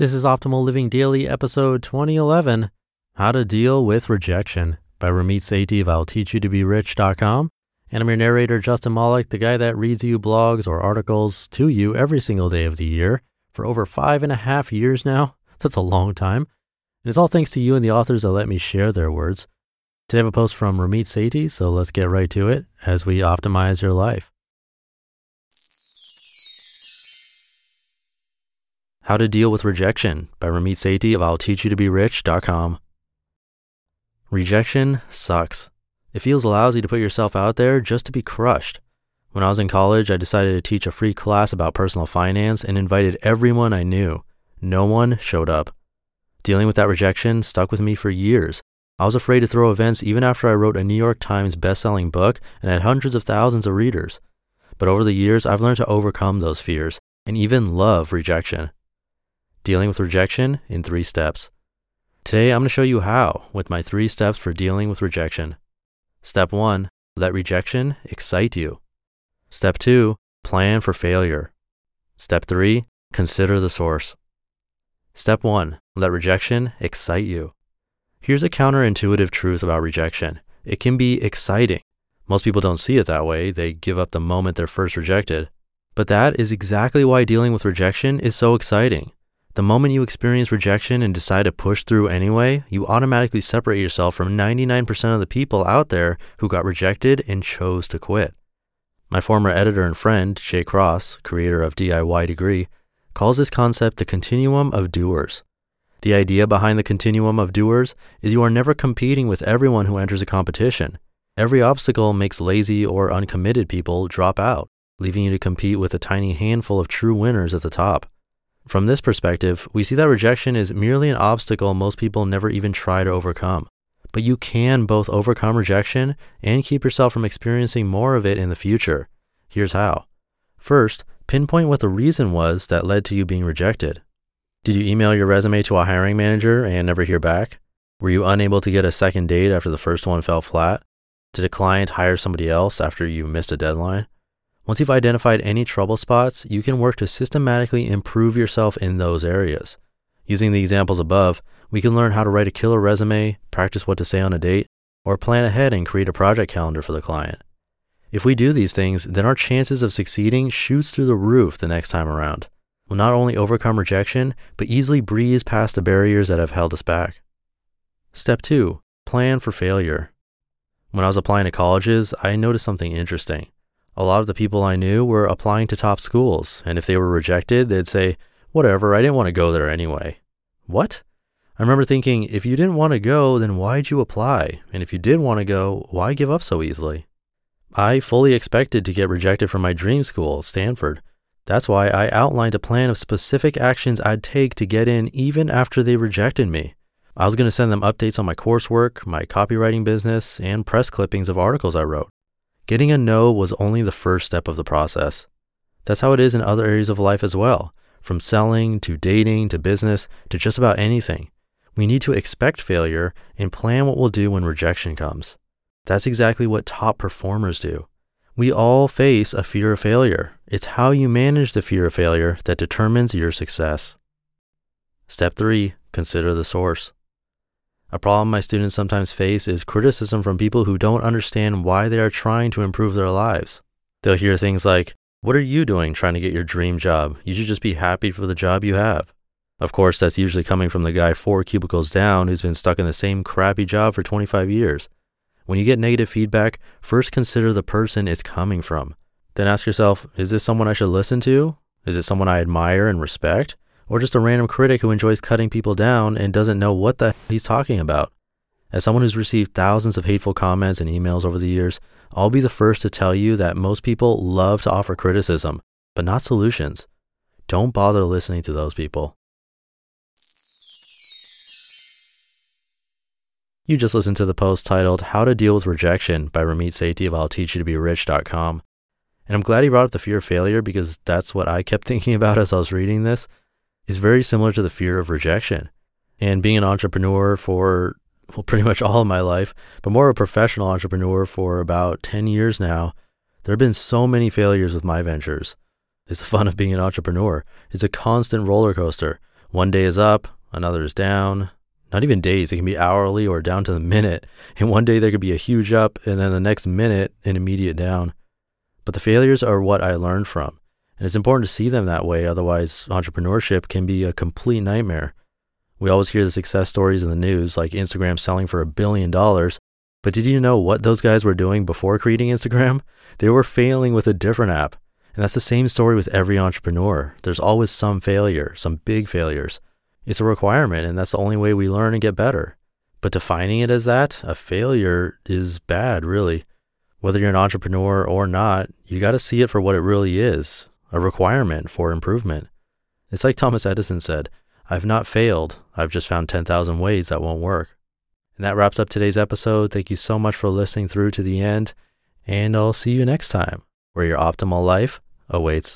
This is Optimal Living Daily, episode 2011 How to Deal with Rejection by Ramit Sethi of I'll Teach You to Be Rich.com. And I'm your narrator, Justin Malik, the guy that reads you blogs or articles to you every single day of the year for over five and a half years now. That's a long time. And it's all thanks to you and the authors that let me share their words. Today I have a post from Ramit Sethi, so let's get right to it as we optimize your life. How to Deal with Rejection by Ramit Sethi of I'll Teach You to Be Rich.com. Rejection sucks. It feels lousy to put yourself out there just to be crushed. When I was in college, I decided to teach a free class about personal finance and invited everyone I knew. No one showed up. Dealing with that rejection stuck with me for years. I was afraid to throw events even after I wrote a New York Times best-selling book and had hundreds of thousands of readers. But over the years, I've learned to overcome those fears and even love rejection dealing with rejection in three steps. Today, I'm going to show you how with my three steps for dealing with rejection. Step one, let rejection excite you. Step two, plan for failure. Step three, consider the source. Step one, let rejection excite you. Here's a counterintuitive truth about rejection it can be exciting. Most people don't see it that way, they give up the moment they're first rejected. But that is exactly why dealing with rejection is so exciting. The moment you experience rejection and decide to push through anyway, you automatically separate yourself from 99% of the people out there who got rejected and chose to quit. My former editor and friend, Jay Cross, creator of DIY Degree, calls this concept the continuum of doers. The idea behind the continuum of doers is you are never competing with everyone who enters a competition. Every obstacle makes lazy or uncommitted people drop out, leaving you to compete with a tiny handful of true winners at the top. From this perspective, we see that rejection is merely an obstacle most people never even try to overcome. But you can both overcome rejection and keep yourself from experiencing more of it in the future. Here's how. First, pinpoint what the reason was that led to you being rejected. Did you email your resume to a hiring manager and never hear back? Were you unable to get a second date after the first one fell flat? Did a client hire somebody else after you missed a deadline? Once you've identified any trouble spots, you can work to systematically improve yourself in those areas. Using the examples above, we can learn how to write a killer resume, practice what to say on a date, or plan ahead and create a project calendar for the client. If we do these things, then our chances of succeeding shoots through the roof the next time around. We'll not only overcome rejection, but easily breeze past the barriers that have held us back. Step two, plan for failure. When I was applying to colleges, I noticed something interesting a lot of the people I knew were applying to top schools, and if they were rejected, they'd say, Whatever, I didn't want to go there anyway. What? I remember thinking, if you didn't want to go, then why'd you apply? And if you did want to go, why give up so easily? I fully expected to get rejected from my dream school, Stanford. That's why I outlined a plan of specific actions I'd take to get in even after they rejected me. I was going to send them updates on my coursework, my copywriting business, and press clippings of articles I wrote. Getting a no was only the first step of the process. That's how it is in other areas of life as well, from selling to dating to business to just about anything. We need to expect failure and plan what we'll do when rejection comes. That's exactly what top performers do. We all face a fear of failure. It's how you manage the fear of failure that determines your success. Step three, consider the source. A problem my students sometimes face is criticism from people who don't understand why they are trying to improve their lives. They'll hear things like, What are you doing trying to get your dream job? You should just be happy for the job you have. Of course, that's usually coming from the guy four cubicles down who's been stuck in the same crappy job for 25 years. When you get negative feedback, first consider the person it's coming from. Then ask yourself, is this someone I should listen to? Is it someone I admire and respect? Or just a random critic who enjoys cutting people down and doesn't know what the he's talking about? As someone who's received thousands of hateful comments and emails over the years, I'll be the first to tell you that most people love to offer criticism, but not solutions. Don't bother listening to those people. You just listened to the post titled How to Deal with Rejection by Ramit Sethi of I'll Teach You to Be. And I'm glad he brought up the fear of failure because that's what I kept thinking about as I was reading this. It's very similar to the fear of rejection. And being an entrepreneur for well, pretty much all of my life, but more of a professional entrepreneur for about 10 years now, there have been so many failures with my ventures. It's the fun of being an entrepreneur. It's a constant roller coaster. One day is up, another is down, not even days. It can be hourly or down to the minute. And one day there could be a huge up, and then the next minute, an immediate down. But the failures are what I learned from. And it's important to see them that way. Otherwise, entrepreneurship can be a complete nightmare. We always hear the success stories in the news, like Instagram selling for a billion dollars. But did you know what those guys were doing before creating Instagram? They were failing with a different app. And that's the same story with every entrepreneur. There's always some failure, some big failures. It's a requirement, and that's the only way we learn and get better. But defining it as that, a failure is bad, really. Whether you're an entrepreneur or not, you got to see it for what it really is a requirement for improvement. It's like Thomas Edison said I've not failed, I've just found 10,000 ways that won't work. And that wraps up today's episode. Thank you so much for listening through to the end, and I'll see you next time where your optimal life awaits.